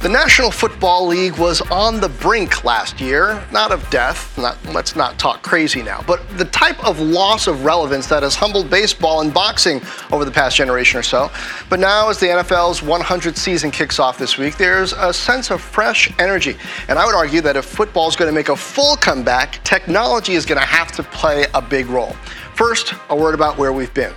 The National Football League was on the brink last year, not of death, not, let's not talk crazy now, but the type of loss of relevance that has humbled baseball and boxing over the past generation or so. But now, as the NFL's 100th season kicks off this week, there's a sense of fresh energy. And I would argue that if football is going to make a full comeback, technology is going to have to play a big role. First, a word about where we've been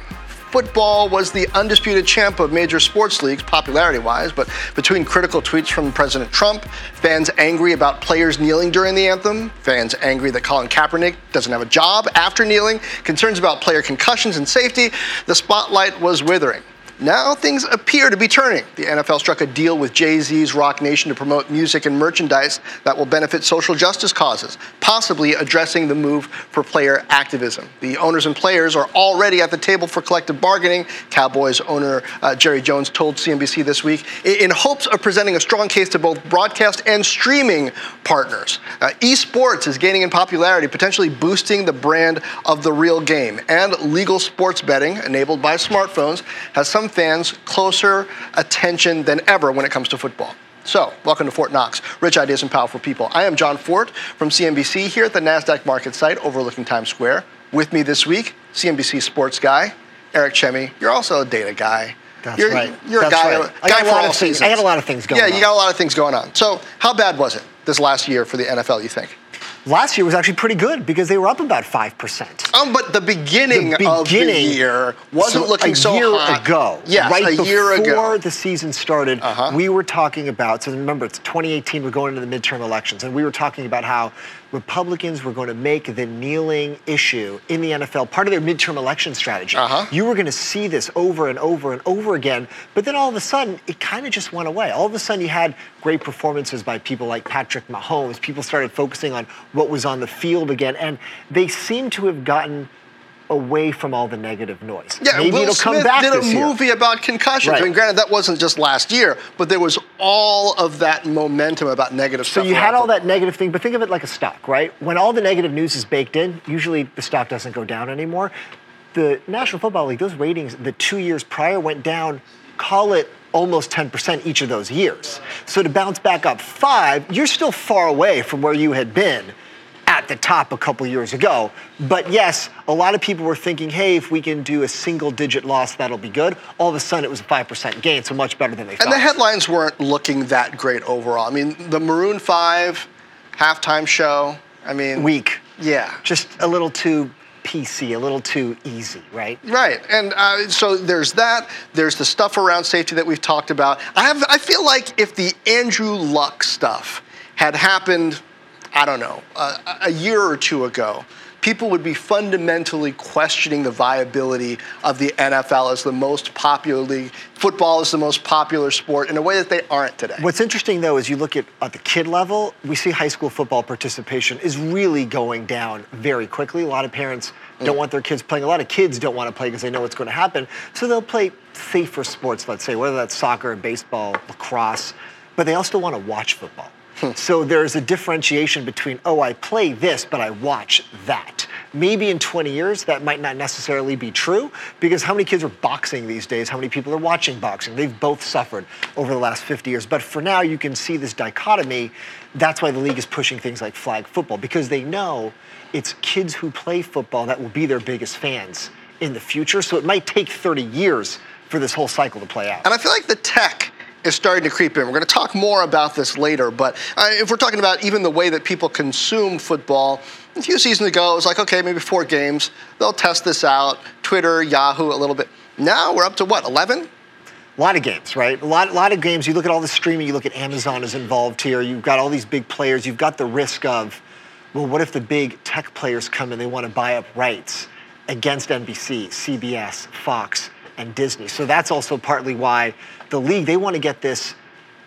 football was the undisputed champ of major sports leagues, popularity wise, but between critical tweets from President Trump, fans angry about players kneeling during the anthem, fans angry that Colin Kaepernick doesn't have a job after kneeling, concerns about player concussions and safety, the spotlight was withering. Now things appear to be turning. The NFL struck a deal with Jay Z's Roc Nation to promote music and merchandise that will benefit social justice causes, possibly addressing the move for player activism. The owners and players are already at the table for collective bargaining, Cowboys owner uh, Jerry Jones told CNBC this week, in hopes of presenting a strong case to both broadcast and streaming partners. Uh, esports is gaining in popularity, potentially boosting the brand of the real game. And legal sports betting, enabled by smartphones, has some fans closer attention than ever when it comes to football. So, welcome to Fortt Knox, rich ideas and powerful people. I am Jon Fortt from CNBC here at the NASDAQ market site overlooking Times Square. With me this week, CNBC sports guy, Eric Chemi. You're also a data guy. That's you're, right. You're That's a guy, right. Guy for all things- seasons. I got a lot of things going Yeah, on. you got a lot of things going on. So, how bad was it this last year for the NFL, you think? Last year was actually pretty good because they were up about 5%. Um, but the beginning, The of the year wasn't so looking a so year hot. ago. Yes, right a year ago. Before the season started, Uh-huh. we were talking about. So remember, it's 2018. We're going into the midterm elections, and we were talking about how Republicans were going to make the kneeling issue in the NFL part of their midterm election strategy. Uh-huh. You were going to see this over and over and over again, but then all of a sudden, it kind of just went away. All of a sudden, you had great performances by people like Patrick Mahomes. People started focusing on what was on the field again, and they seem to have gotten away from all the negative noise. Yeah, Maybe Will it'll come Smith back did a this year. movie about concussions. Right. I mean, granted, that wasn't just last year, but there was all of that momentum about negative So stuff. So you had all that negative thing, but think of it like a stock, right? When all the negative news is baked in, usually the stock doesn't go down anymore. The National Football League, those ratings, the two years prior went down, call it almost 10% each of those years. So to bounce back up five, you're still far away from where you had been at the top a couple years ago. But yes, a lot of people were thinking, hey, if we can do a single digit loss, that'll be good. All of a sudden, it was a 5% gain, so much better than they thought. And the headlines weren't looking that great overall. I mean, the Maroon 5 halftime show, I mean. Weak. Yeah. Just a little too PC, a little too easy, right? Right, and uh, so there's that. There's the stuff around safety that we've talked about. I have. I feel like if the Andrew Luck stuff had happened, I don't know, uh, a year or two ago, people would be fundamentally questioning the viability of the NFL as the most popular league. Football is the most popular sport in a way that they aren't today. What's interesting though is you look at at the kid level, we see high school football participation is really going down very quickly. A lot of parents don't want their kids playing. A lot of kids don't want to play because they know what's going to happen. So they'll play safer sports, let's say, whether that's soccer, baseball, lacrosse, but they also want to watch football. So there's a differentiation between, oh, I play this, but I watch that. Maybe in 20 years, that might not necessarily be true because how many kids are boxing these days? How many people are watching boxing? They've both suffered over the last 50 years. But for now, you can see this dichotomy. That's why the league is pushing things like flag football because they know it's kids who play football that will be their biggest fans in the future. So it might take 30 years for this whole cycle to play out. And I feel like the tech is starting to creep in. We're going to talk more about this later, but uh, if we're talking about even the way that people consume football, a few seasons ago, it was like, okay, maybe four games. They'll test this out. Twitter, Yahoo, a little bit. Now we're up to what, 11? A lot of games, right? A lot, lot of games. You look at all the streaming. You look at Amazon is involved here. You've got all these big players. You've got the risk of, well, what if the big tech players come and they want to buy up rights against NBC, CBS, Fox, and Disney? So that's also partly why the league they want to get this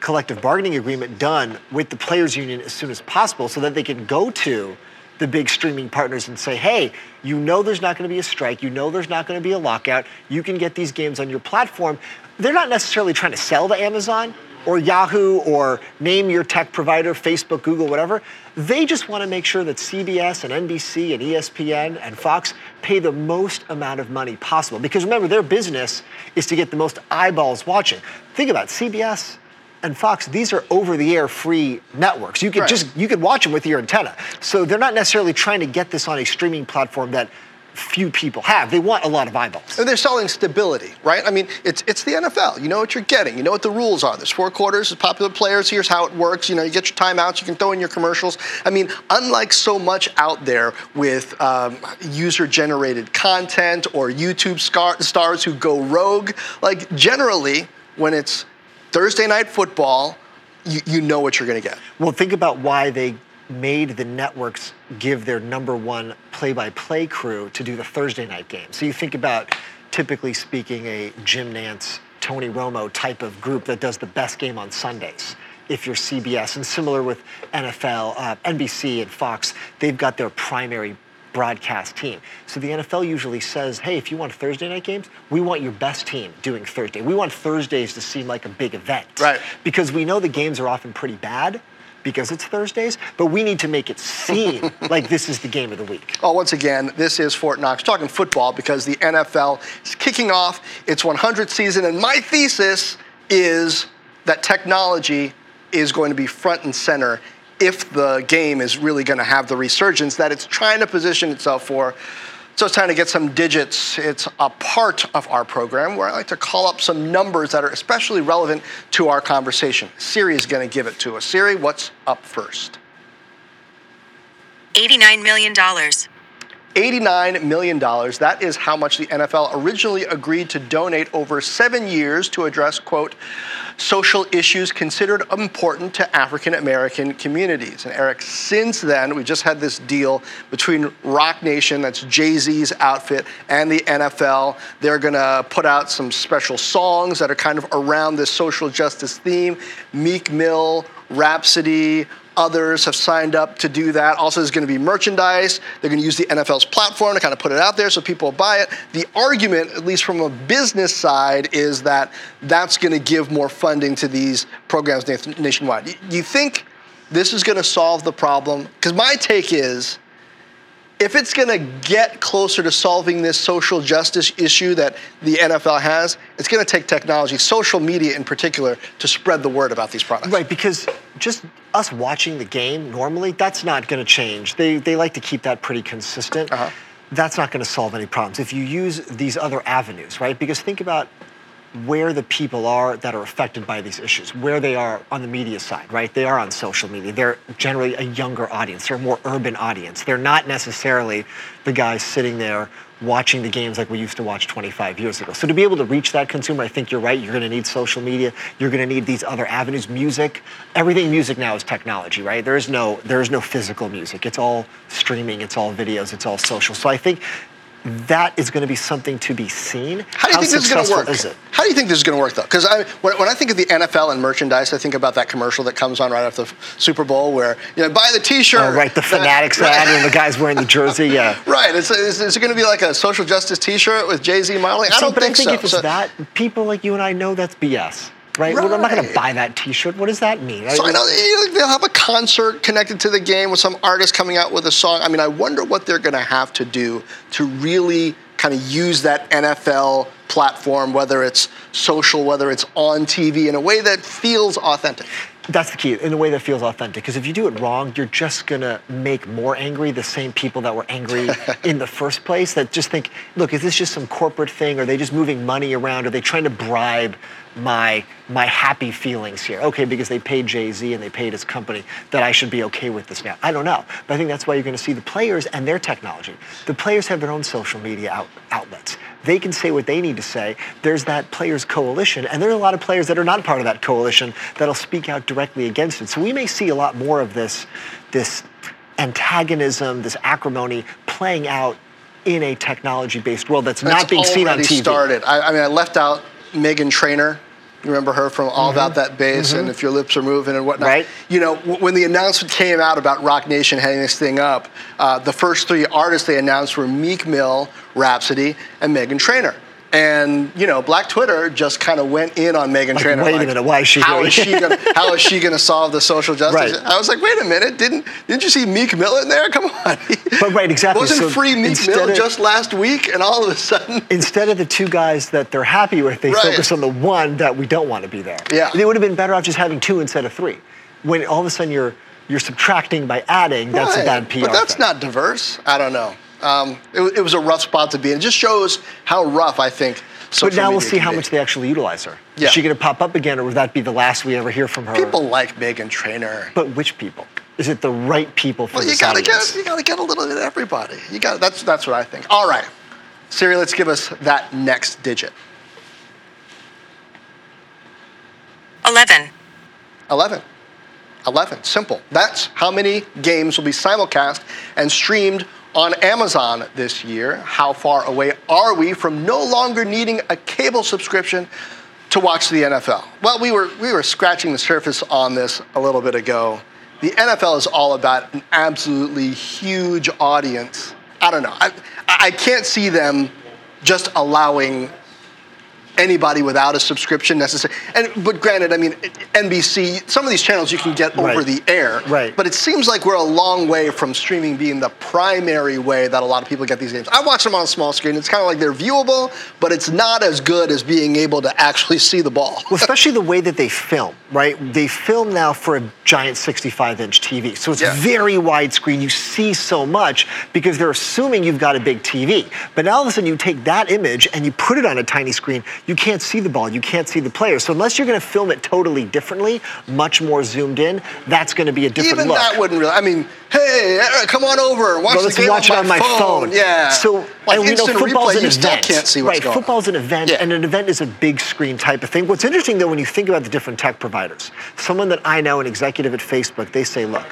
collective bargaining agreement done with the players union as soon as possible, so that they can go to the big streaming partners and say, hey, you know there's not going to be a strike, you know there's not going to be a lockout, you can get these games on your platform. They're not necessarily trying to sell to Amazon or Yahoo or name your tech provider, Facebook, Google, whatever. They just want to make sure that CBS and NBC and ESPN and Fox pay the most amount of money possible. Because remember, their business is to get the most eyeballs watching. Think about it, CBS and Fox, these are over-the-air free networks. You could Right. just you could watch them with your antenna. So they're not necessarily trying to get this on a streaming platform that few people have. They want a lot of eyeballs. And they're selling stability, right? I mean, it's it's the NFL. You know what you're getting. You know what the rules are. There's four quarters, there's popular players. Here's how it works. You know, you get your timeouts. You can throw in your commercials. I mean, unlike so much out there with um, user-generated content or YouTube scar- stars who go rogue, like generally when it's Thursday night football, you, you know what you're going to get. Well, think about why they made the networks give their number one play-by-play crew to do the Thursday night game. So you think about, typically speaking, a Jim Nantz, Tony Romo type of group that does the best game on Sundays. If you're CBS, and similar with NFL, uh, NBC, and Fox, they've got their primary broadcast team. So the NFL usually says, hey, if you want Thursday night games, we want your best team doing Thursday. We want Thursdays to seem like a big event. Right. Because we know the games are often pretty bad because it's Thursdays, but we need to make it seem like this is the game of the week. Oh, once again, this is Fortt Knox talking football because the NFL is kicking off its 100th season, and my thesis is that technology is going to be front and center if the game is really going to have the resurgence that it's trying to position itself for. So it's time to get some digits. It's a part of our program where I like to call up some numbers that are especially relevant to our conversation. Siri is going to give it to us. Siri, what's up first? $89 million. $89 million. That is how much the NFL originally agreed to donate over seven years to address, quote, social issues considered important to African American communities. And Eric, since then, we just had this deal between Roc Nation, that's Jay Z's outfit, and the NFL. They're going to put out some special songs that are kind of around this social justice theme. Meek Mill, Rapsody, Others have signed up to do that. Also, there's going to be merchandise. They're going to use the NFL's platform to kind of put it out there so people buy it. The argument, at least from a business side, is that that's going to give more funding to these programs nationwide. Do you think this is going to solve the problem? Because my take is if it's going to get closer to solving this social justice issue that the NFL has, it's going to take technology, social media in particular, to spread the word about these products. Right, because just us watching the game normally, that's not going to change. They, they like to keep that pretty consistent. Uh-huh. That's not going to solve any problems. If you use these other avenues, right? Because think about where the people are that are affected by these issues, where they are on the media side, right? They are on social media. They're generally a younger audience. They're a more urban audience. They're not necessarily the guys sitting there watching the games like we used to watch 25 years ago. So to be able to reach that consumer, I think you're right. You're going to need social media. You're going to need these other avenues. Music, everything music now is technology, right? There is no there is no physical music. It's all streaming. It's all videos. It's all social. So I think that is going to be something to be seen. How do you think this is going to work? Is it? How do you think this is going to work, though? Because I, when, when I think of the NFL and merchandise, I think about that commercial that comes on right after the Super Bowl, where you know, buy the T-shirt. Oh, right, the That- Fanatics right. ad and the guy's wearing the jersey. Yeah. Right. Is, is, is it going to be like a social justice T-shirt with Jay Z modeling? I don't but think, I think so. if it's So- that, people like you and I know that's BS, right? Well, I'm not going to buy that T-shirt. What does that mean? So I know they'll have a concert connected to the game with some artist coming out with a song. I mean, I wonder what they're going to have to do to really kind of use that NFL platform, whether it's social, whether it's on TV, in a way that feels authentic. That's the key, in a way that feels authentic. Because if you do it wrong, you're just gonna make more angry the same people that were angry in the first place. That just think, look, is this just some corporate thing? Are they just moving money around? Are they trying to bribe my my happy feelings here? Okay, because they paid Jay Z and they paid his company, that I should be okay with this now. I don't know, but I think that's why you're going to see the players and their technology. The players have their own social media out, outlets. They can say what they need to say. There's that players coalition, and there are a lot of players that are not part of that coalition that'll speak out directly against it. So we may see a lot more of this, this antagonism, this acrimony playing out in a technology-based world that's, not It's being seen on TV. started. I, I mean, I left out Meghan Trainor. You remember her from All About That Bass and If Your Lips Are Moving and whatnot. Mm-hmm. Right. You know, w- when the announcement came out about Roc Nation heading this thing up, uh, the first three artists they announced were Meek Mill, Rapsody, and Meghan Trainor. And you know, Black Twitter just kind of went in on Meghan Like, Trainor. wait a minute, why is she how is she gonna How is she gonna solve the social justice? Right. I was like, wait a minute, didn't didn't you see Meek Mill in there? Come on. But right, exactly. Wasn't So free Meek Mill of- just last week, and all of a sudden, Instead of the two guys that they're happy with, they Right. focus on the one that we don't want to be there. Yeah. They would have been better off just having two instead of three. When all of a sudden you're you're subtracting by adding, that's a bad PR. But that's thing. not diverse. I don't know. Um, it, it was a rough spot to be in. It just shows how rough I think. Social But now we'll see how be. much they actually utilize her. Yeah. Is she going to pop up again, or would that be the last we ever hear from her? people like Meghan Trainor. But which people? Is it the right people for Well, you this gotta audience? get you gotta get a little bit of everybody. You got that's that's what I think. All right, Siri, let's give us that next digit. 11. 11. 11. Simple. That's how many games will be simulcast and streamed on Amazon this year. How far away are we from no longer needing a cable subscription to watch the NFL? Well, we were we were scratching the surface on this a little bit ago. The NFL is all about an absolutely huge audience. I don't know. I, I can't see them just allowing anybody without a subscription necessary. And but granted, I mean NBC, some of these channels you can get over Right. the air. Right. But it seems like we're a long way from streaming being the primary way that a lot of people get these games. I watch them on a small screen. It's kind of like they're viewable, but it's not as good as being able to actually see the ball. Well, especially the way that they film, right? They film now for a giant 65 inch TV. So it's Yeah. very widescreen. You see so much because they're assuming you've got a big TV. But now all of a sudden you take that image and you put it on a tiny screen, you can't see the ball, you can't see the player. So unless you're going to film it totally differently, much more zoomed in, that's going to be a different Even look. that wouldn't really. I mean, hey, uh, come on over, watch Well, the game watch it on on my phone. Yeah. So like and we know football's replay, an event. can't see what's right, on. football's an event, Yeah. and an event is a big screen type of thing. What's interesting though, when you think about the different tech providers, someone that I know, an executive at Facebook, they say, look,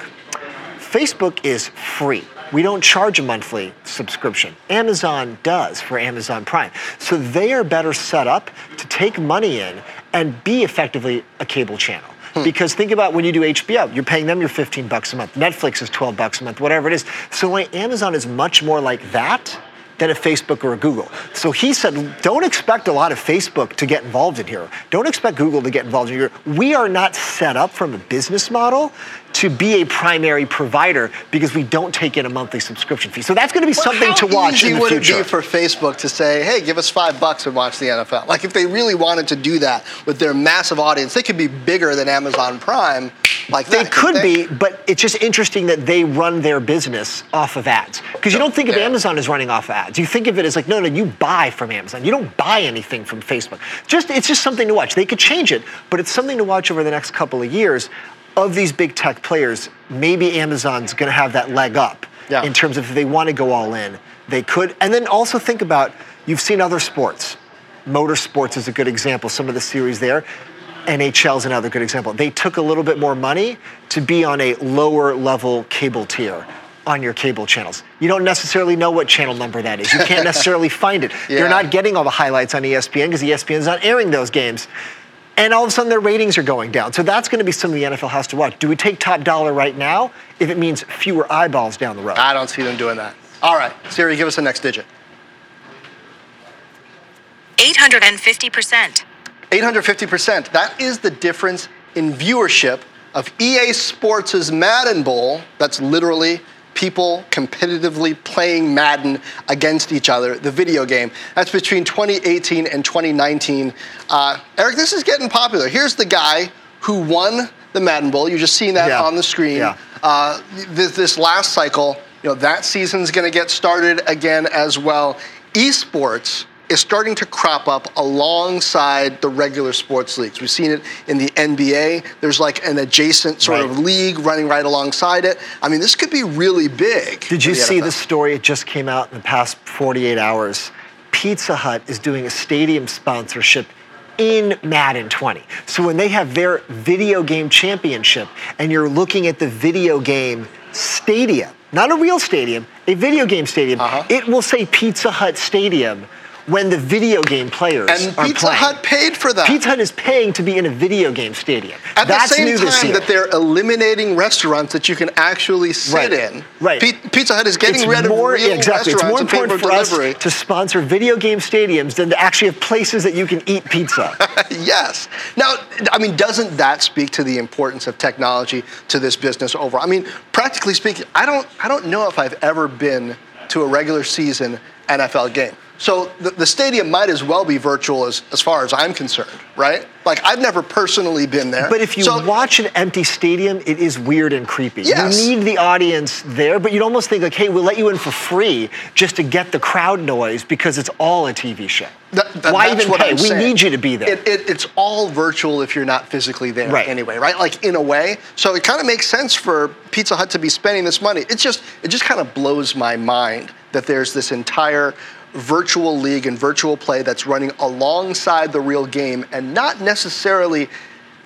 Facebook is free. We don't charge a monthly subscription. Amazon does for Amazon Prime. So they are better set up to take money in and be effectively a cable channel. Hmm. Because think about when you do HBO, you're paying them your 15 bucks a month. Netflix is 12 bucks a month, whatever it is. So why Amazon is much more like that than a Facebook or a Google. So he said, don't expect a lot of Facebook to get involved in here. Don't expect Google to get involved in here. We are not set up from a business model to be a primary provider because we don't take in a monthly subscription fee. So that's going to be Well, something to watch in the future. How easy would it be for Facebook to say, "Hey, give us five bucks and watch the NFL"? Like if they really wanted to do that with their massive audience, they could be bigger than Amazon Prime. Like They that, could couldn't they? be, but it's just interesting that they run their business off of ads. Because you don't think of Yeah. Amazon as running off ads. You think of it as like, no, no, you buy from Amazon. You don't buy anything from Facebook. Just it's just something to watch. They could change it, but it's something to watch over the next couple of years. Of these big tech players, maybe Amazon's going to have that leg up Yeah. in terms of if they want to go all in, they could. And then also think about you've seen other sports. Motorsports is a good example. Some of the series there. NHL is another good example. They took a little bit more money to be on a lower level cable tier on your cable channels. You don't necessarily know what channel number that is. You can't necessarily find it. Yeah. You're not getting all the highlights on ESPN because ESPN's not airing those games. And all of a sudden their ratings are going down. So that's going to be something the NFL has to watch. Do we take top dollar right now if it means fewer eyeballs down the road? I don't see them doing that. All right, Siri, give us the next digit. 850%. 850%. That is the difference in viewership of EA Sports' Madden Bowl. That's literally people competitively playing Madden against each other, the video game. That's between 2018 and 2019. Uh, Eric, this is getting popular. Here's the guy who won the Madden Bowl. You're just seeing that Yeah. on the screen. Yeah. Uh, this, this last cycle, you know, that season's going to get started again as well. Esports is starting to crop up alongside the regular sports leagues. We've seen it in the NBA. There's like an adjacent sort of league running right alongside it. I mean, this could be really big. Did you see NFL. the story? It just came out in the past 48 hours. Pizza Hut is doing a stadium sponsorship in Madden 20. So when they have their video game championship and you're looking at the video game stadium, not a real stadium, a video game stadium, Uh-huh. it will say Pizza Hut Stadium when the video game players And are Pizza playing. Hut paid for that. Pizza Hut is paying to be in a video game stadium. At That's the same time that they're eliminating restaurants that you can actually sit Right. in, Right. Pi- Pizza Hut is getting it's rid of more, real yeah, exactly. It's more important for us delivery. to sponsor video game stadiums than to actually have places that you can eat pizza. yes. Now, I mean, doesn't that speak to the importance of technology to this business overall? I mean, practically speaking, I don't, I don't know if I've ever been to a regular season NFL game. So the, the stadium might as well be virtual as, as far as I'm concerned, right? Like I've never personally been there. But if you So- watch an empty stadium, it is weird and creepy. Yes. You need the audience there, but you'd almost think like, hey, we'll let you in for free just to get the crowd noise because it's all a TV show. That- that- Why even pay? I'm we saying. need you to be there. It, it, it's all virtual if you're not physically there Right. anyway, right? Like in a way. So it kind of makes sense for Pizza Hut to be spending this money. It's just it just kind of blows my mind that there's this entire virtual league and virtual play that's running alongside the real game and not necessarily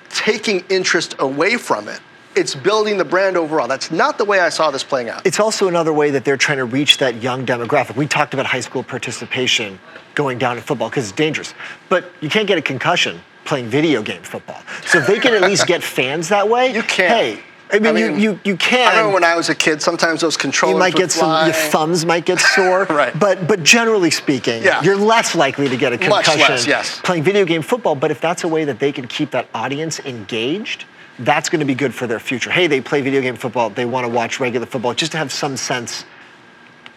taking interest away from it. It's building the brand overall. That's not the way I saw this playing out. It's also another way that they're trying to reach that young demographic. We talked about high school participation going down in football because it's dangerous, but you can't get a concussion playing video game football. So if they can at least get fans that way, You can. Hey, I mean, you, you you can. I remember when I was a kid, sometimes those controllers you might get some your thumbs might get sore Right. but but generally speaking Yeah. you're less likely to get a concussion. Much less, yes. playing video game football but if that's a way that they can keep that audience engaged that's going to be good for their future hey they play video game football they want to watch regular football just to have some sense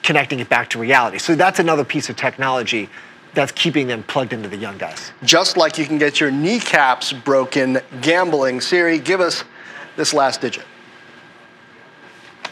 connecting it back to reality so that's another piece of technology that's keeping them plugged into the young guys just like you can get your kneecaps broken gambling. Siri, give us this last digit.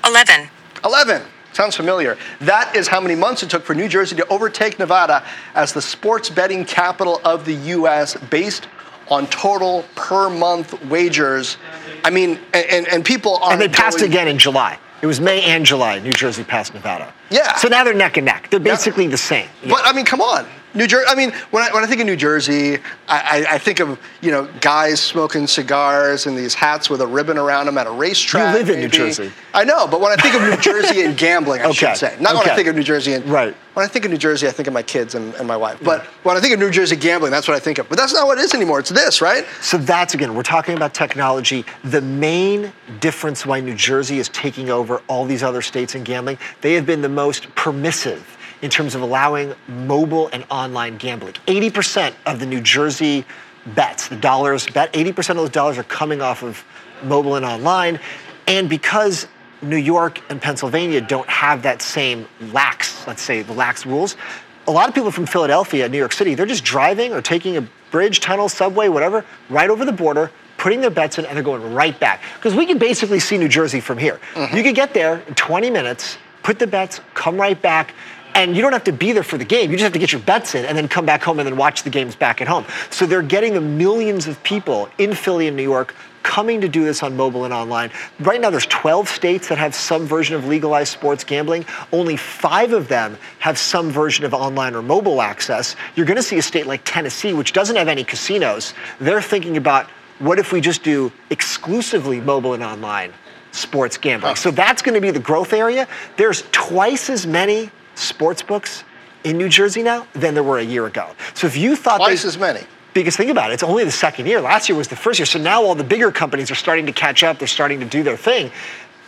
11, 11. Sounds familiar. That is how many months it took for New Jersey to overtake Nevada as the sports betting capital of the U.S. based on total per month wagers. I mean, and, and, and people are. and they passed again in july it was may and july new jersey passed nevada Yeah. so now they're neck and neck they're basically the same But I mean, come on. New Jersey. I mean, when I, when I think of New Jersey, I, I, I think of you know guys smoking cigars and these hats with a ribbon around them at a racetrack. You live in New. Jersey. I know, but when I think of New Jersey and gambling, I Okay, should say, not when I think of New Jersey and Right. When I think of New Jersey, I think of my kids and, and my wife. But when I think of New Jersey gambling, that's what I think of. But that's not what it is anymore. It's this, right? So that's again, we're talking about technology. The main difference why New Jersey is taking over all these other states in gambling, they have been the most permissive in terms of allowing mobile and online gambling. 80% of the New Jersey bets, the dollars bet, 80% of those dollars are coming off of mobile and online. And because New York and Pennsylvania don't have that same lax, let's say, the lax rules, a lot of people from Philadelphia, New York City, they're just driving or taking a bridge, tunnel, subway, whatever, right over the border, putting their bets in, and they're going right back. Because we can basically see New Jersey from here. Mm-hmm. You could get there in 20 minutes, put the bets, come right back. And you don't have to be there for the game. You just have to get your bets in and then come back home and then watch the games back at home. So they're getting the millions of people in Philly and New York coming to do this on mobile and online. Right now, there's 12 states that have some version of legalized sports gambling. Only five of them have some version of online or mobile access. You're going to see a state like Tennessee, which doesn't have any casinos. They're thinking about what if we just do exclusively mobile and online sports gambling. Oh. So that's going to be the growth area. There's twice as many sports books in New Jersey now than there were a year ago. So if you thought Twice they, as many. because think about it, it's only the second year. Last year was the first year. So now all the bigger companies are starting to catch up. They're starting to do their thing.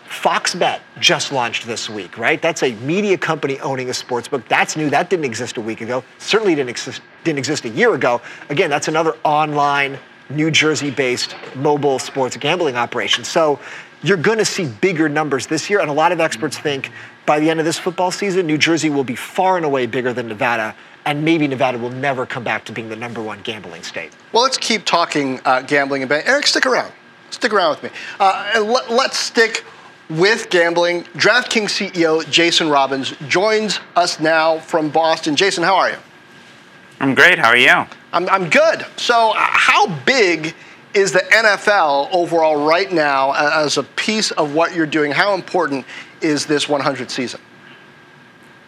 Fox Bet just launched this week, right? That's a media company owning a sports book. That's new. That didn't exist a week ago. Certainly didn't exist, didn't exist a year ago. Again, that's another online, New Jersey-based mobile sports gambling operation. So you're going to see bigger numbers this year. And a lot of experts think by the end of this football season, New Jersey will be far and away bigger than Nevada. And maybe Nevada will never come back to being the number one gambling state. Well, let's keep talking uh, gambling and betting. Eric, stick around. Stick around with me. Uh, and let, let's stick with gambling. DraftKings CEO Jason Robins joins us now from Boston. Jason, how are you? I'm great. How are you? I'm, I'm good. So, uh, how big is the NFL overall right now as a piece of what you're doing? How important is this 100 season?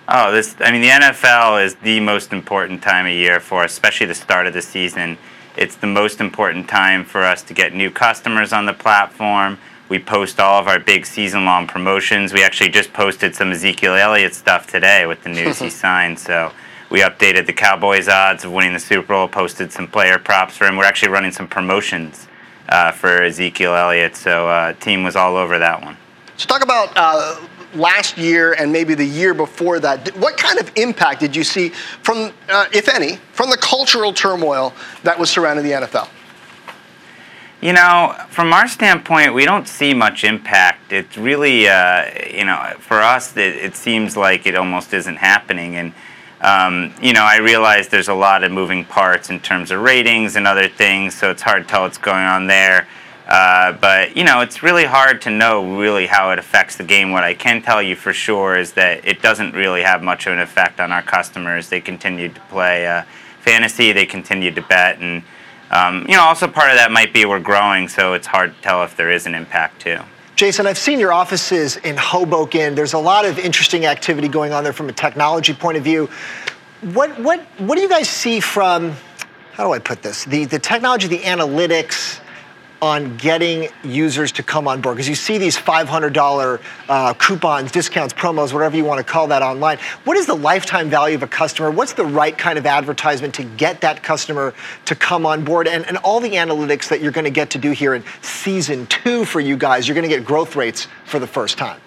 Oh, this. I mean, the NFL is the most important time of year for us, especially the start of the season. It's the most important time for us to get new customers on the platform. We post all of our big season-long promotions. We actually just posted some Ezekiel Elliott stuff today with the news he signed. So we updated the Cowboys odds of winning the Super Bowl, posted some player props for him. We're actually running some promotions uh, for Ezekiel Elliott, so uh, team was all over that one. So talk about uh, last year and maybe the year before that. What kind of impact did you see from, uh, if any, from the cultural turmoil that was surrounding the NFL? You know, from our standpoint, we don't see much impact. It's really, uh, you know, for us, it, it, seems like it almost isn't happening. And, you know, I realize there's a lot of moving parts in terms of ratings and other things, so it's hard to tell what's going on there. Uh, but, you know, it's really hard to know really how it affects the game. What I can tell you for sure is that it doesn't really have much of an effect on our customers. They continue to play uh, fantasy, they continue to bet, and, um, you know, also part of that might be we're growing, so it's hard to tell if there is an impact too. Jason, I've seen your offices in Hoboken. There's a lot of interesting activity going on there from a technology point of view. What what what do you guys see from how do I put this? The the technology, the analytics, on getting users to come on board? Because you see these $500 uh, coupons, discounts, promos, whatever you want to call that online. What is the lifetime value of a customer? What's the right kind of advertisement to get that customer to come on board? And, and all the analytics that you're going to get to do here in season two for you guys, you're going to get growth rates for the first time.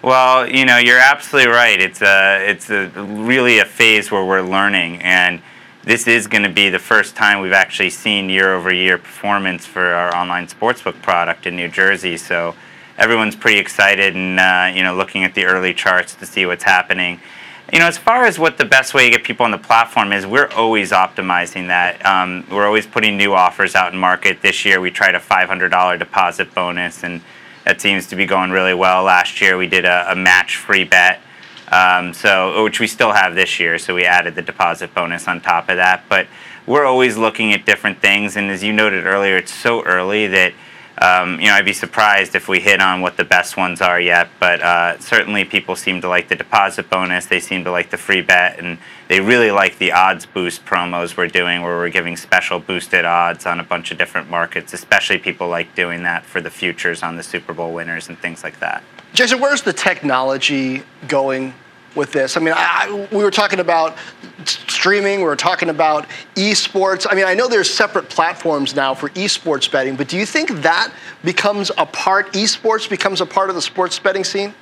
Well, you know, you're absolutely right. It's a, it's a, really a phase where we're learning and this is going to be the first time we've actually seen year over year performance for our online sportsbook product in New Jersey. So everyone's pretty excited and uh, you know looking at the early charts to see what's happening. You know, as far as what the best way to get people on the platform is, we're always optimizing that. Um, we're always putting new offers out in market. This year, we tried a $500 deposit bonus, and that seems to be going really well. Last year, we did a, a match-free bet um, so, which we still have this year, so we added the deposit bonus on top of that. But we're always looking at different things, and as you noted earlier, it's so early that um, you know I'd be surprised if we hit on what the best ones are yet. But uh, certainly, people seem to like the deposit bonus. They seem to like the free bet, and they really like the odds boost promos we're doing, where we're giving special boosted odds on a bunch of different markets. Especially people like doing that for the futures on the Super Bowl winners and things like that. Jason, where's the technology going with this? I mean, I, we were talking about streaming, we were talking about esports. I mean, I know there's separate platforms now for esports betting, but do you think that becomes a part, esports becomes a part of the sports betting scene?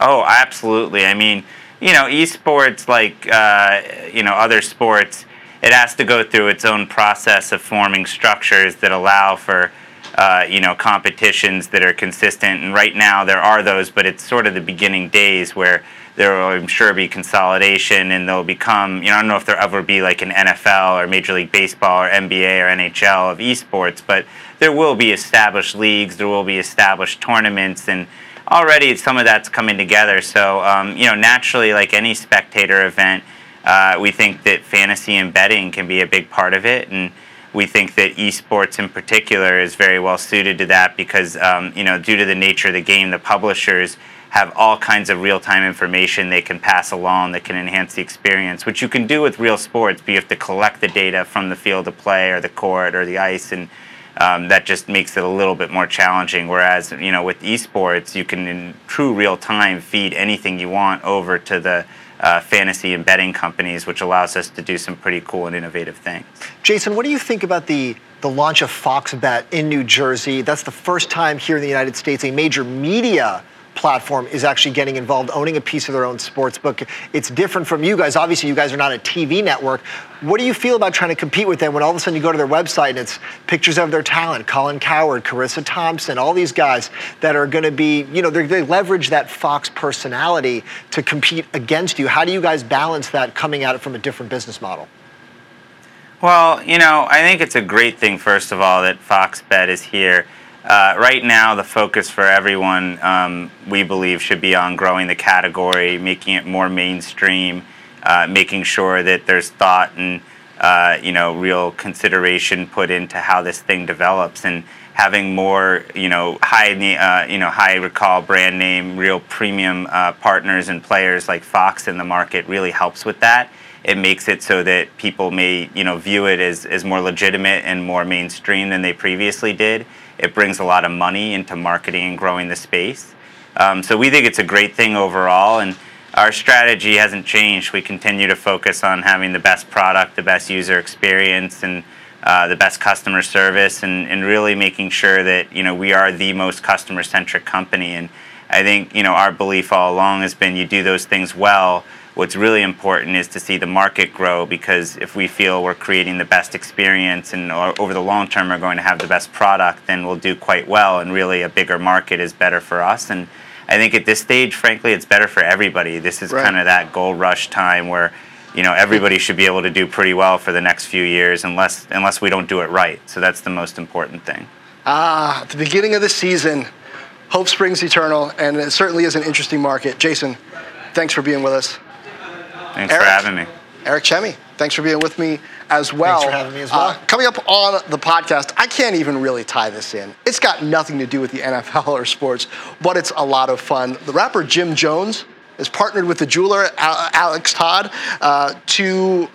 Oh, absolutely. I mean, you know, esports, like, uh, you know, other sports, it has to go through its own process of forming structures that allow for uh, you know, competitions that are consistent. And right now there are those, but it's sort of the beginning days where there will, I'm sure, be consolidation and they'll become, you know, I don't know if there'll ever be like an NFL or Major League Baseball or NBA or NHL of esports, but there will be established leagues, there will be established tournaments, and already some of that's coming together. So, um, you know, naturally, like any spectator event, uh, we think that fantasy and betting can be a big part of it. And we think that esports in particular is very well suited to that because um, you know due to the nature of the game, the publishers have all kinds of real-time information they can pass along that can enhance the experience, which you can do with real sports, but you have to collect the data from the field of play or the court or the ice, and um, that just makes it a little bit more challenging. Whereas, you know, with esports, you can in true real time feed anything you want over to the uh, fantasy betting companies, which allows us to do some pretty cool and innovative things. Jason, what do you think about the the launch of Fox Bet in New Jersey? That's the first time here in the United States a major media platform is actually getting involved, owning a piece of their own sports book. It's different from you guys. Obviously, you guys are not a TV network. What do you feel about trying to compete with them when all of a sudden you go to their website and it's pictures of their talent, Colin Cowherd, Charissa Thompson, all these guys that are going to be, you know, they leverage that Fox personality to compete against you. How do you guys balance that coming at it from a different business model? Well, you know, I think it's a great thing, first of all, that Fox Bet is here uh, right now, the focus for everyone, um, we believe, should be on growing the category, making it more mainstream, uh, making sure that there's thought and uh, you know real consideration put into how this thing develops, and having more you know high uh, you know high recall brand name, real premium uh, partners and players like Fox in the market really helps with that. It makes it so that people may you know view it as, as more legitimate and more mainstream than they previously did it brings a lot of money into marketing and growing the space. Um, so we think it's a great thing overall. And our strategy hasn't changed. We continue to focus on having the best product, the best user experience, and uh, the best customer service, and, and really making sure that you know we are the most customer-centric company. And I think you know our belief all along has been you do those things well. What's really important is to see the market grow because if we feel we're creating the best experience and over the long term are going to have the best product, then we'll do quite well. And really, a bigger market is better for us. And I think at this stage, frankly, it's better for everybody. This is Right. kind of that gold rush time where, you know, everybody should be able to do pretty well for the next few years, unless unless we don't do it right. So that's the most important thing. Ah, at the beginning of the season, hope springs eternal, and it certainly is an interesting market. Jason, thanks for being with us. Thanks Eric? for having me. Eric Chemi, thanks for being with me as well. Thanks for having me as well. Uh, coming up on the podcast, I can't even really tie this in. It's got nothing to do with the NFL or sports, but it's a lot of fun. The rapper Jim Jones is partnered with the jeweler Alex Todd uh, to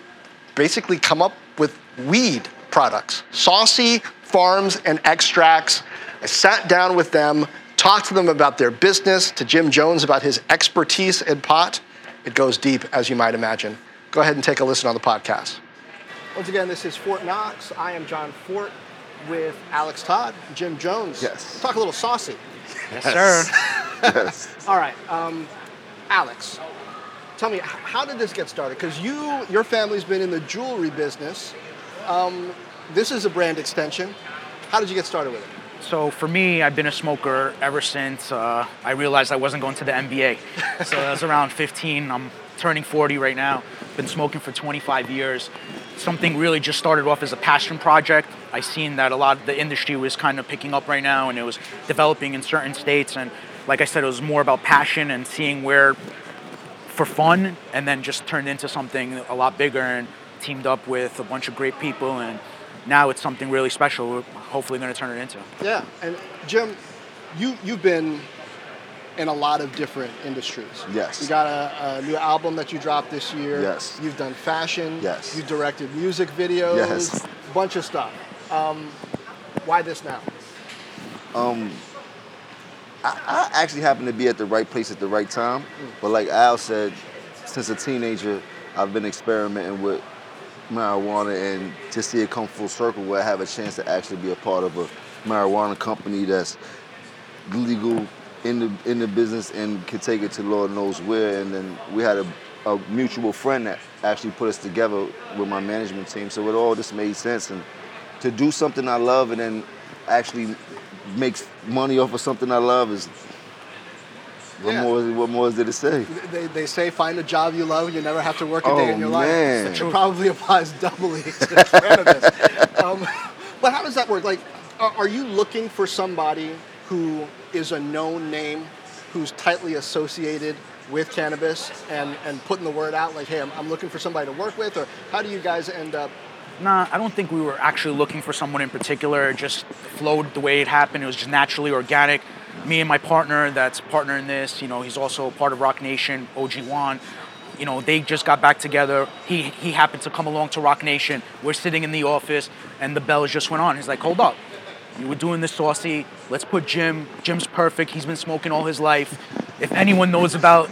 basically come up with weed products, Saucey Farms and extracts. I sat down with them, talked to them about their business, to Jim Jones about his expertise in pot. It goes deep, as you might imagine. Go ahead and take a listen on the podcast. Once again, this is Fortt Knox. I am Jon Fortt with Alex Todd, Jim Jones. Yes. Talk a little saucy. Yes, sir. Yes. All right, um, Alex, tell me, how did this get started? Because you, your family's been in the jewelry business. Um, this is a brand extension. How did you get started with it? So for me, I've been a smoker ever since uh, I realized I wasn't going to the NBA. so I was around 15. I'm turning 40 right now. Been smoking for 25 years. Something really just started off as a passion project. I seen that a lot of the industry was kind of picking up right now, and it was developing in certain states. And like I said, it was more about passion and seeing where for fun, and then just turned into something a lot bigger and teamed up with a bunch of great people. And now it's something really special. We're hopefully going to turn it into. Yeah, and Jim, you you've been in a lot of different industries. Yes. You got a, a new album that you dropped this year. Yes. You've done fashion. Yes. You directed music videos. Yes. Bunch of stuff. Um, why this now? Um, I actually happen to be at the right place at the right time. But like Al said, since a teenager, I've been experimenting with marijuana and to see it come full circle where I have a chance to actually be a part of a marijuana company that's legal in the in the business and can take it to Lord knows where. And then we had a, a mutual friend that actually put us together with my management team. So it all just made sense. And to do something I love and then actually make money off of something I love is what Yeah. more what more is there to say? They, they say find a job you love, you never have to work a Oh, day in your man. life. It probably applies doubly to cannabis. Um, but how does that work? Like, are are you looking for somebody who is a known name, who's tightly associated with cannabis, and, and putting the word out like, hey, I'm, I'm looking for somebody to work with, or how do you guys end up? Nah, I don't think we were actually looking for someone in particular. It just flowed the way it happened. It was just naturally organic. Me and my partner, that's partner in this, you know, he's also part of Roc Nation, OG Juan. You know, they just got back together. He he happened to come along to Roc Nation. We're sitting in the office, and the bells just went on. He's like, "Hold up, you were doing this saucy. Let's put Jim. Jim's perfect. He's been smoking all his life. If anyone knows about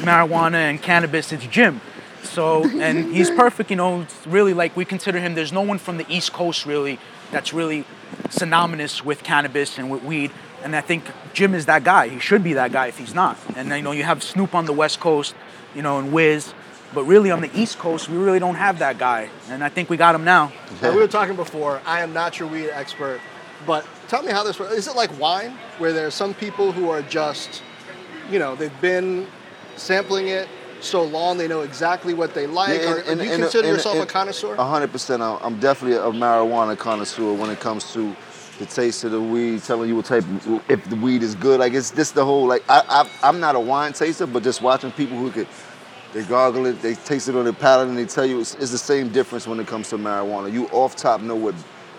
marijuana and cannabis, it's Jim. So, and he's perfect. You know, really like we consider him. There's no one from the East Coast really that's really synonymous with cannabis and with weed. And I think Jim is that guy. He should be that guy if he's not. And you know, you have Snoop on the West Coast, you know, and Wiz. But really, on the East Coast, we really don't have that guy. And I think we got him now. Now, we were talking before. I am not your weed expert, but tell me how this works. Is it like wine, where there are some people who are just, you know, they've been sampling it so long they know exactly what they like? Yeah, or, and- do you and- consider and- yourself a connoisseur? A hundred percent. I'm I'm definitely a marijuana connoisseur when it comes to the taste of the weed, telling you what type, if the weed is good. Like it's this the whole like I, I I'm not a wine taster, but just watching people who could. They gargle it, they taste it on their palate, and they tell you it's, it's the same difference when it comes to marijuana. You off top know what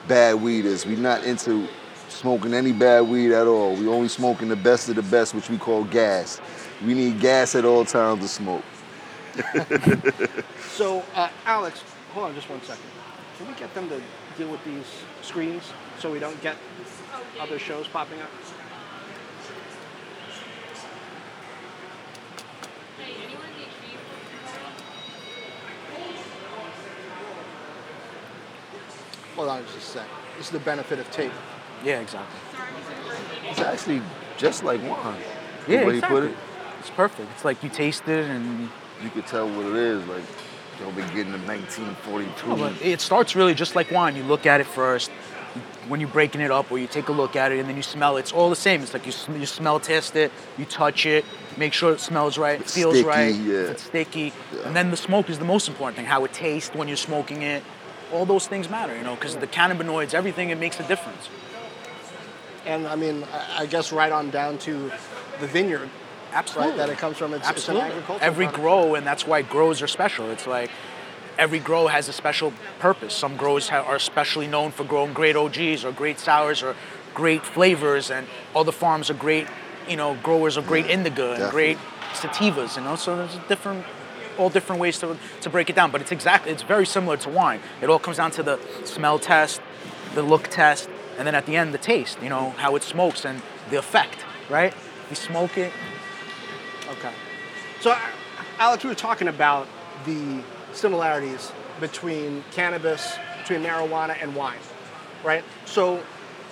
bad weed is. We're not into smoking any bad weed at all. We only smoking the best of the best, which we call gas. We need gas at all times to smoke. So, uh, Alex, hold on just one second. Can we get them to deal with these screens so we don't get other shows popping up. Hold I just just sec. this is the benefit of tape. Yeah, exactly. It's actually just like wine. Yeah, the way exactly. you put it. It's perfect. It's like you taste it and. You could tell what it is. Like, you'll be getting the 1942. Oh, it starts really just like wine. You look at it first, when you're breaking it up, or you take a look at it and then you smell it. It's all the same. It's like you, sm- you smell test it, you touch it, make sure it smells right, It's feels sticky, right, yeah. it's sticky, and then the smoke is the most important thing. How it tastes when you're smoking it. All those things matter, you know, because the cannabinoids, everything, it makes a difference. And I mean, I- I guess right on down to the vineyard, Absolutely. right? That it comes from. It's, it's an Absolutely. agricultural Every product. grow, and that's why grows are special. It's like every grow has a special purpose. Some grows ha- are especially known for growing great OGs or great sours or great flavors, and other farms are great, you know, growers of great indica and great sativas. You know, so there's a different, all different ways to to break it down. But it's exactly, it's very similar to wine. It all comes down to the smell test, the look test, and then at the end the taste. You know, how it smokes and the effect. Right? You smoke it, Okay. So, Alex, we were talking about the similarities between cannabis, between marijuana and wine, right? So,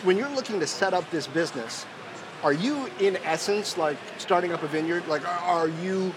when you're looking to set up this business, are you in essence like starting up a vineyard? Like, are- you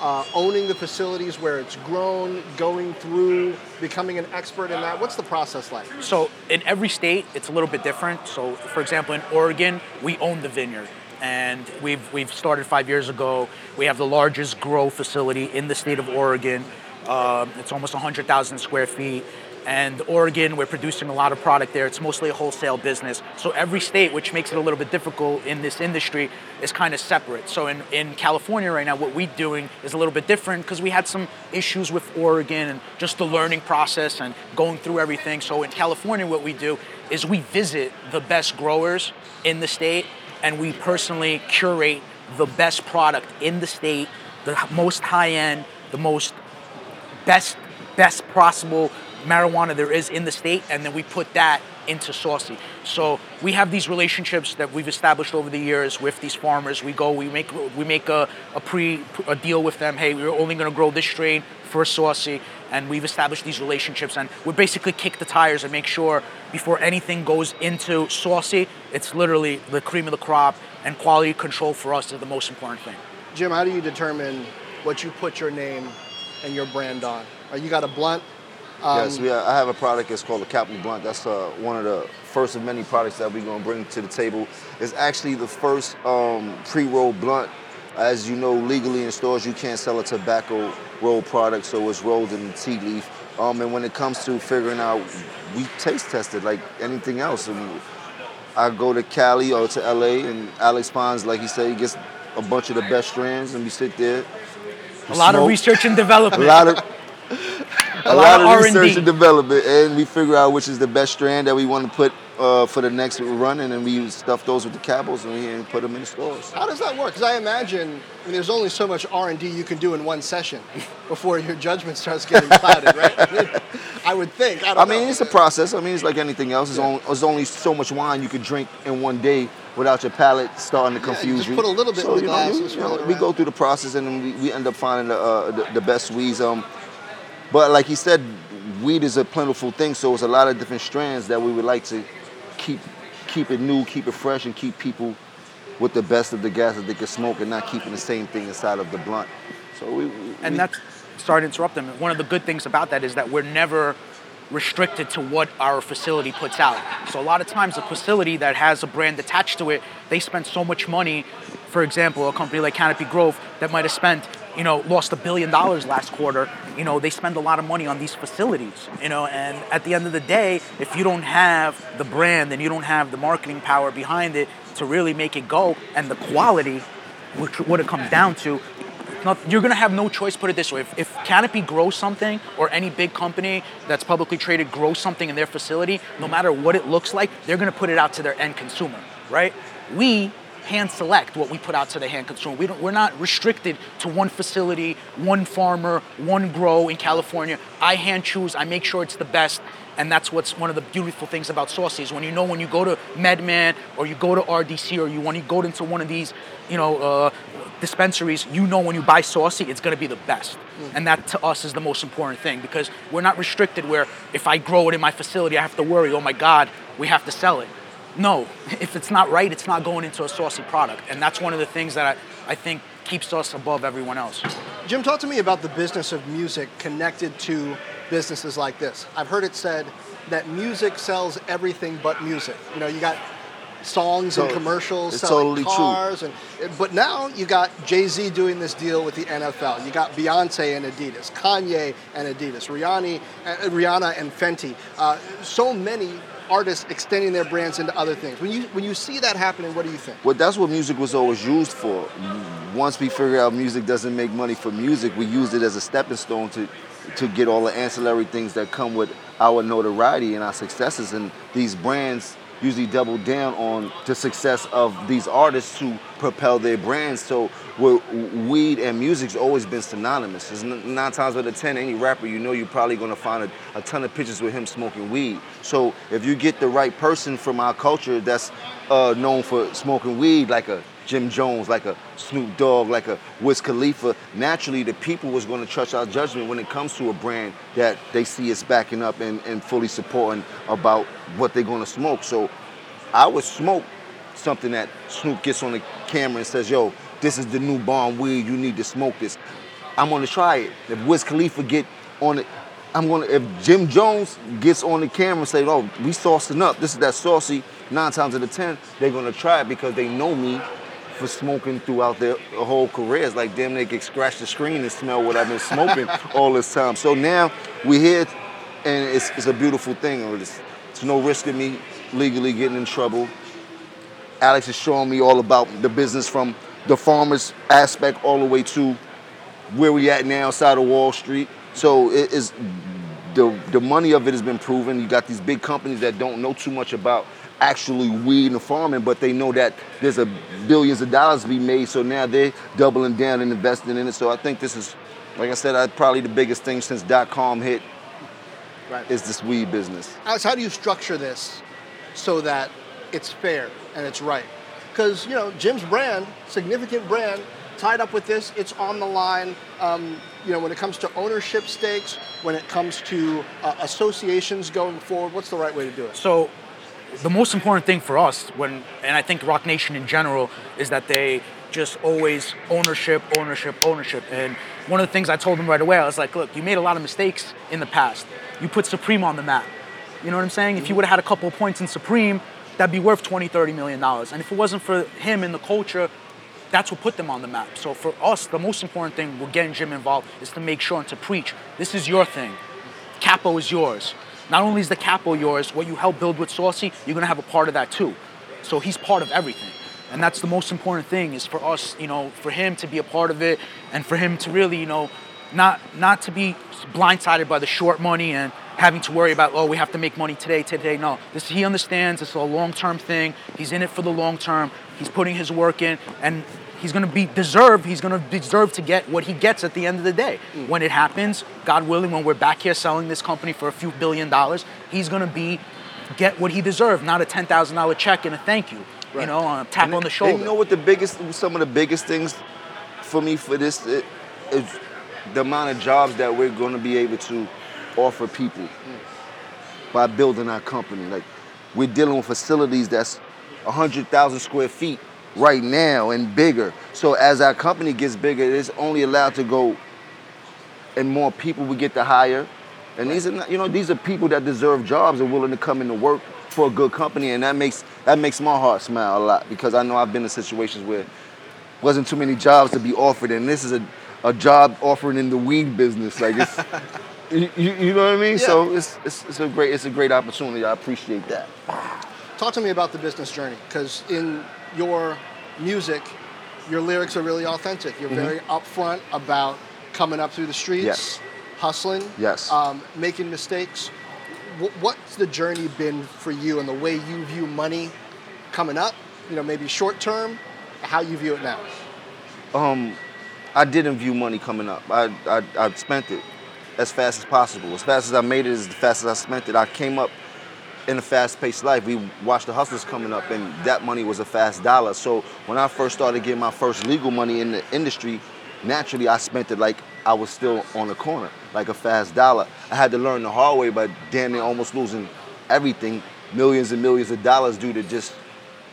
uh, owning the facilities where it's grown, going through, becoming an expert in that? What's the process like? So in every state, it's a little bit different. So for example, in Oregon, we own the vineyard, and we've we've started five years ago. We have the largest grow facility in the state of Oregon. Um, it's almost 100,000 square feet. And Oregon, we're producing a lot of product there. It's mostly a wholesale business. So every state, which makes it a little bit difficult in this industry, is kind of separate. So in, in California right now, what we're doing is a little bit different because we had some issues with Oregon and just the learning process and going through everything. So in California, what we do is we visit the best growers in the state and we personally curate the best product in the state, the most high end, the most best best possible marijuana there is in the state and then we put that into Saucey. So we have these relationships that we've established over the years with these farmers. We go we make we make a, a pre a deal with them. Hey we're only going to grow this strain for Saucey. And we've established these relationships and we basically kick the tires and make sure before anything goes into Saucey it's literally the cream of the crop and quality control for us is the most important thing. Jim, how do you determine what you put your name and your brand on? You got a blunt. Um, yes, we have, I have a product. It's called the Captain Blunt. That's uh, one of the first of many products that we're gonna bring to the table. It's actually the first um, pre-rolled blunt. As you know, legally in stores you can't sell a tobacco rolled product, so it's rolled in tea leaf. Um, and when it comes to figuring out, we taste tested like anything else. I, mean, I go to Cali or to LA, and Alex finds, like he said, he gets a bunch of the best strands, and we sit there. A lot of research and development. A development lot of a, lot lot, of of R&D. and development, and we figure out which is the best strand that we want to put uh, for the next run, and then we stuff those with the cabos and we and put them in the stores. How does that work? Because I imagine, I mean, there's only so much R and D you can do in one session before your judgment starts getting clouded, right? I, mean, I would think. I, don't I mean, know. it's a process. I mean, it's like anything else. It's, on, it's only so much wine you could drink in one day without your palate starting to Yeah, you confuse just you. put a little bit so, in the you know, glass you- and you know, we go through the process and then we, we end up finding the, uh, the, the best weeds. Um, but like he said, weed is a plentiful thing, so it's a lot of different strands that we would like to keep keep it new, keep it fresh, and keep people with the best of the gas that they can smoke, and not keeping the same thing inside of the blunt. So we, we and we- that's sorry to interrupt them. One of the good things about that is that we're never restricted to what our facility puts out. So a lot of times a facility that has a brand attached to it, they spend so much money. For example, a company like Canopy Growth that might have spent, you know, lost a billion dollars last quarter. You know, they spend a lot of money on these facilities. You know, and at the end of the day, if you don't have the brand and you don't have the marketing power behind it to really make it go and the quality, which what it comes down to, not, you're gonna have no choice. Put it this way: if, if Canopy grows something, or any big company that's publicly traded grows something in their facility, no matter what it looks like, they're gonna put it out to their end consumer, right? We hand select what we put out to the hand consumer. We don't, we're not restricted to one facility, one farmer, one grow in California. I hand choose. I make sure it's the best. And that's what's one of the beautiful things about Saucey is when you know when you go to MedMen or you go to RDC or you when you go into one of these, you know, uh, dispensaries, you know when you buy Saucey, it's going to be the best. Mm. And that to us is the most important thing because we're not restricted where if I grow it in my facility, I have to worry, oh my God, we have to sell it. No, if it's not right, it's not going into a Saucey product. And that's one of the things that I, I think keeps us above everyone else. Jim, talk to me about the business of music connected to businesses like this. I've heard it said that music sells everything but music. You know, you got songs and commercials it's selling totally true. cars, and but now you got Jay Z doing this deal with the NFL. You got Beyonce and Adidas, Kanye and Adidas, Rihanna, uh, Rihanna and Fenty. Uh, so many artists extending their brands into other things. When you when you see that happening, what do you think? Well, that's what music was always used for. Once we figured out music doesn't make money for music, we used it as a stepping stone to to get all the ancillary things that come with our notoriety and our successes. And these brands usually double down on the success of these artists to propel their brands. So weed and music's always been synonymous. It's nine times out of ten, any rapper you know, you're probably gonna find a, a ton of pictures with him smoking weed. So if you get the right person from our culture that's uh, known for smoking weed, like a Jim Jones, like a Snoop Dogg, like a Wiz Khalifa, naturally the people was going to trust our judgment when it comes to a brand that they see us backing up and, and fully supporting about what they're going to smoke. So I would smoke something that Snoop gets on the camera and says, yo, this is the new bomb weed, you need to smoke this. I'm gonna try it. If Wiz Khalifa get on it, I'm gonna, if Jim Jones gets on the camera and say, oh, we saucing up, this is that Saucey, nine times out of 10, they're gonna try it because they know me for smoking throughout their whole careers. Like damn, they could scratch the screen and smell what I've been smoking all this time. So now we're here and it's, it's a beautiful thing. It's, it's no risk of me legally getting in trouble. Alex is showing me all about the business from the farmers aspect all the way to where we at now outside of Wall Street. So it is the the money of it has been proven. You got these big companies that don't know too much about actually weed and farming, but they know that there's a billions of dollars to be made. So now they're doubling down and investing in it. So I think this is, like I said, I, probably the biggest thing since dot com hit Right. is this weed business. Alex, how do you structure this so that it's fair and it's right? Because you know Jim's brand, significant brand, tied up with this. It's on the line. Um, you know when it comes to ownership stakes, when it comes to uh, associations going forward. What's the right way to do it? So the most important thing for us when and I think Roc Nation in general is that they just always ownership, ownership, ownership. And one of the things I told them right away, I was like, look, you made a lot of mistakes in the past. You put Supreme on the map. You know what I'm saying? If you mhm. would have had a couple of points in Supreme, that'd be worth 20, 30 million dollars. And if it wasn't for him and the culture, that's what put them on the map. So for us, the most important thing, we're getting Jim involved, is to make sure and to preach, this is your thing. Capo is yours. Not only is the capo yours, what you help build with Saucey, you're gonna have a part of that too. So he's part of everything. And that's the most important thing is for us, you know, for him to be a part of it and for him to really, you know, not not to be blindsided by the short money and having to worry about, oh, we have to make money today, today. No. This he understands it's a long term thing. He's in it for the long term. He's putting his work in and he's gonna be deserved, he's gonna deserve to get what he gets at the end of the day. Mm. When it happens, God willing, when we're back here selling this company for a few billion dollars, he's gonna be get what he deserved, not a ten thousand dollar check and a thank you. You know, a tap And- on the shoulder. You know what the biggest, some of the biggest things for me for this is the amount of jobs that we're going to be able to offer people mm. by building our company. Like we're dealing with facilities that's 100,000 square feet right now and bigger. So as our company gets bigger, it's only allowed to go and more people we get to hire. And these are not, you know, these are people that deserve jobs and willing to come into work for a good company, and that makes that makes my heart smile a lot because I know I've been in situations where wasn't too many jobs to be offered, and this is a, a job offering in the weed business. Like it's, you, you know what I mean? So it's, it's it's a great it's a great opportunity. I appreciate that. Talk to me about the business journey, because in your music, your lyrics are really authentic. You're very upfront about coming up through the streets, Yes. hustling, Yes. um, making mistakes. Wh- What's the journey been for you and the way you view money coming up? You know, maybe short term, how you view it now? Um, I didn't view money coming up. I, I, I spent it as fast as possible. As fast as I made it, as fast as I spent it. I came up in a fast-paced life. We watched the hustlers coming up, and that money was a fast dollar. So when I first started getting my first legal money in the industry, naturally I spent it like I was still on the corner, like a fast dollar. I had to learn the hard way by damn near almost losing everything, millions and millions of dollars due to just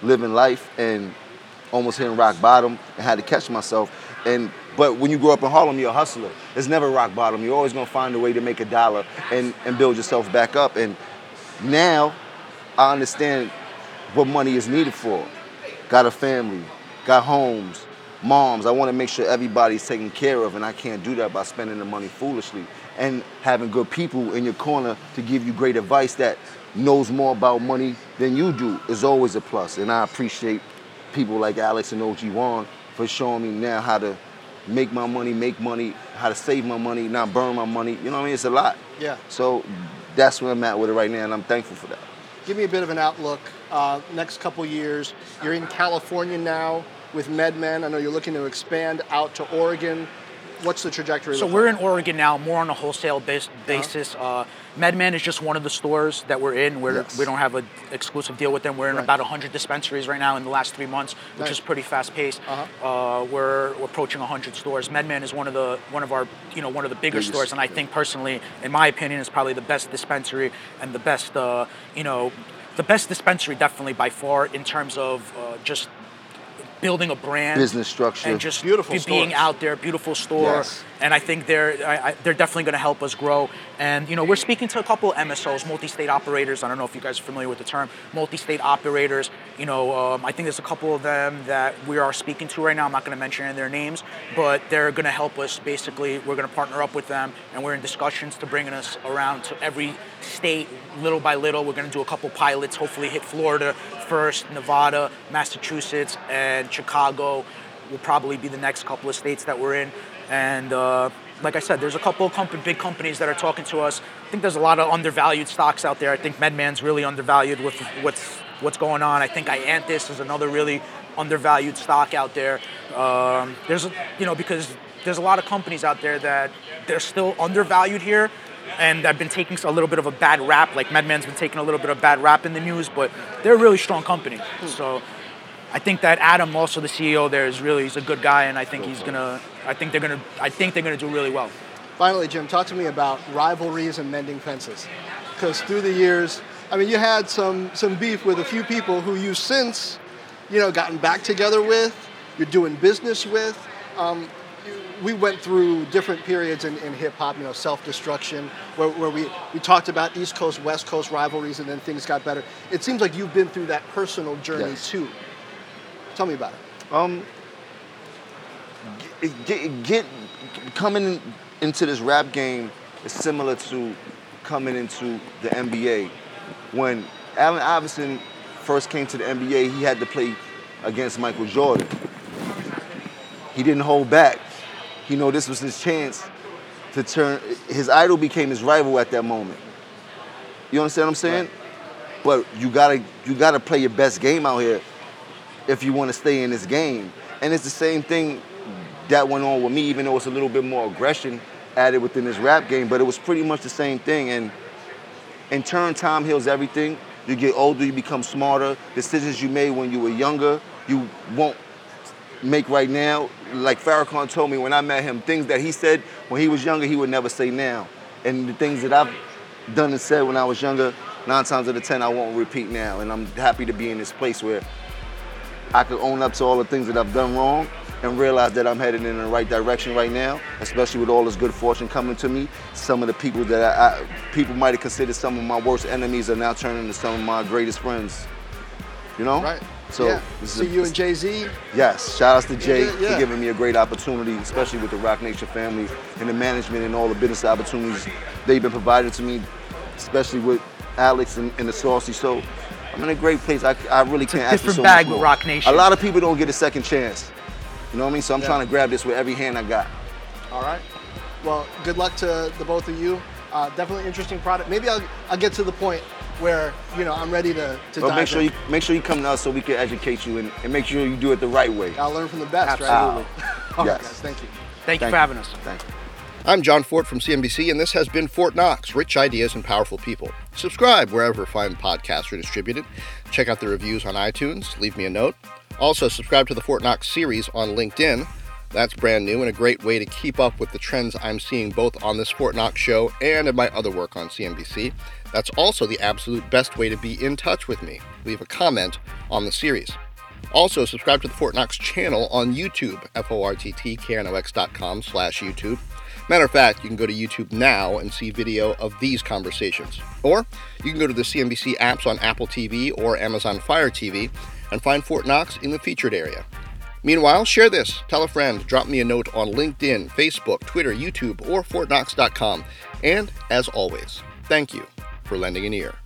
living life and almost hitting rock bottom and had to catch myself. And but when you grow up in Harlem, you're a hustler. It's never rock bottom. You're always gonna find a way to make a dollar and, and build yourself back up. And now I understand what money is needed for. Got a family, got homes, moms. I want to make sure everybody's taken care of, and I can't do that by spending the money foolishly. And having good people in your corner to give you great advice that knows more about money than you do is always a plus. And I appreciate people like Alex and OG Juan for showing me now how to make my money, make money, how to save my money, not burn my money. You know what I mean? It's a lot. Yeah. So that's where I'm at with it right now, and I'm thankful for that. Give me a bit of an outlook. Uh, next couple years, you're in California now with MedMen. I know you're looking to expand out to Oregon. What's the trajectory? So we're like? in Oregon now, more on a wholesale bas- basis. uh MedMen is just one of the stores that we're in. We're, Yes. We don't have an exclusive deal with them. We're in Right. about 100 dispensaries right now in the last three months, which Nice. is pretty fast paced. Uh-huh. Uh, we're, we're approaching 100 stores. MedMen is one of the one of our you know one of the bigger Biggest, stores, and I think personally, in my opinion, is probably the best dispensary and the best uh, you know the best dispensary definitely by far in terms of uh, just building a brand, Business structure. and just Beautiful be- being out there, beautiful store, Yes. and I think they're I, I, they're definitely going to help us grow. And you know, we're speaking to a couple of MSOs, multi-state operators. I don't know if you guys are familiar with the term, multi-state operators. You know, um, I think there's a couple of them that we are speaking to right now. I'm not going to mention any of their names, but they're going to help us. Basically, we're going to partner up with them, and we're in discussions to bringing us around to every state, little by little. We're going to do a couple pilots. Hopefully, hit Florida first, Nevada, Massachusetts, and Chicago will probably be the next couple of states that we're in. And uh, like I said, there's a couple of comp- big companies that are talking to us. I think there's a lot of undervalued stocks out there. I think MedMen's really undervalued with what's what's going on. I think iAnthus is another really undervalued stock out there. Um, there's you know because there's a lot of companies out there that they're still undervalued here. And I've been taking a little bit of a bad rap. Like MedMen's been taking a little bit of bad rap in the news, but they're a really strong company. So I think that Adam, also the CEO there, is really he's a good guy, and I think he's gonna. I think they're gonna. I think they're gonna do really well. Finally, Jim, talk to me about rivalries and mending fences. Because through the years, I mean, you had some some beef with a few people who you since, you know, gotten back together with. You're doing business with. Um, we went through different periods in, in hip hop, you know, self destruction, where, where we, we talked about East Coast, West Coast rivalries, and then things got better. It seems like you've been through that personal journey Yes. too. Tell me about it. Um, get, get, get coming into this rap game is similar to coming into the NBA. When Allen Iverson first came to the NBA, he had to play against Michael Jordan. He didn't hold back. He know this was his chance to turn. His idol became his rival at that moment. You understand what I'm saying? But you gotta you gotta play your best game out here if you want to stay in this game. And it's the same thing that went on with me, even though it's a little bit more aggression added within this rap game, but it was pretty much the same thing. And in turn, time heals everything. You get older, you become smarter. Decisions you made when you were younger, you won't make right now. Like Farrakhan told me when I met him, things that he said when he was younger, he would never say now. And the things that I've done and said when I was younger, nine times out of ten, I won't repeat now. And I'm happy to be in this place where I can own up to all the things that I've done wrong and realize that I'm headed in the right direction right now, especially with all this good fortune coming to me. Some of the people that I, I people might have considered some of my worst enemies are now turning into some of my greatest friends. You know? Right. So yeah. this is See a- you and Jay Z. Yes, shout outs to Jay Yeah, yeah. for giving me a great opportunity, especially with the Roc Nation family and the management and all the business opportunities they've been providing to me, especially with Alex and, and the Saucey. So I'm in a great place. I, I really can't ask for different so bag much with more. Roc Nation. A lot of people don't get a second chance. You know what I mean? So I'm Yeah. trying to grab this with every hand I got. All right. Well, good luck to the both of you. Uh, definitely interesting product. Maybe I'll, I'll get to the point where you know I'm ready to to But make sure in. you make sure you come to us so we can educate you and, and make sure you do it the right way. I'll learn from the best, Absolutely. right? All right, Yes. guys, thank you. Thank you Thank for having us. Thank you. I'm Jon Fortt from CNBC, and this has been Fortt Knox Rich Ideas and Powerful People. Subscribe wherever fine podcasts are distributed. Check out the reviews on iTunes. Leave me a note. Also, subscribe to the Fortt Knox series on LinkedIn. That's brand new and a great way to keep up with the trends I'm seeing both on this Fortt Knox show and in my other work on CNBC. That's also the absolute best way to be in touch with me. Leave a comment on the series. Also, subscribe to the Fortt Knox channel on YouTube, F-O-R-T-T-K-N-O-X.com slash YouTube. Matter of fact, you can go to YouTube now and see video of these conversations. Or you can go to the CNBC apps on Apple TV or Amazon Fire TV and find Fortt Knox in the featured area. Meanwhile, share this, tell a friend, drop me a note on LinkedIn, Facebook, Twitter, YouTube, or ForttKnox.com. And as always, thank you for lending an ear.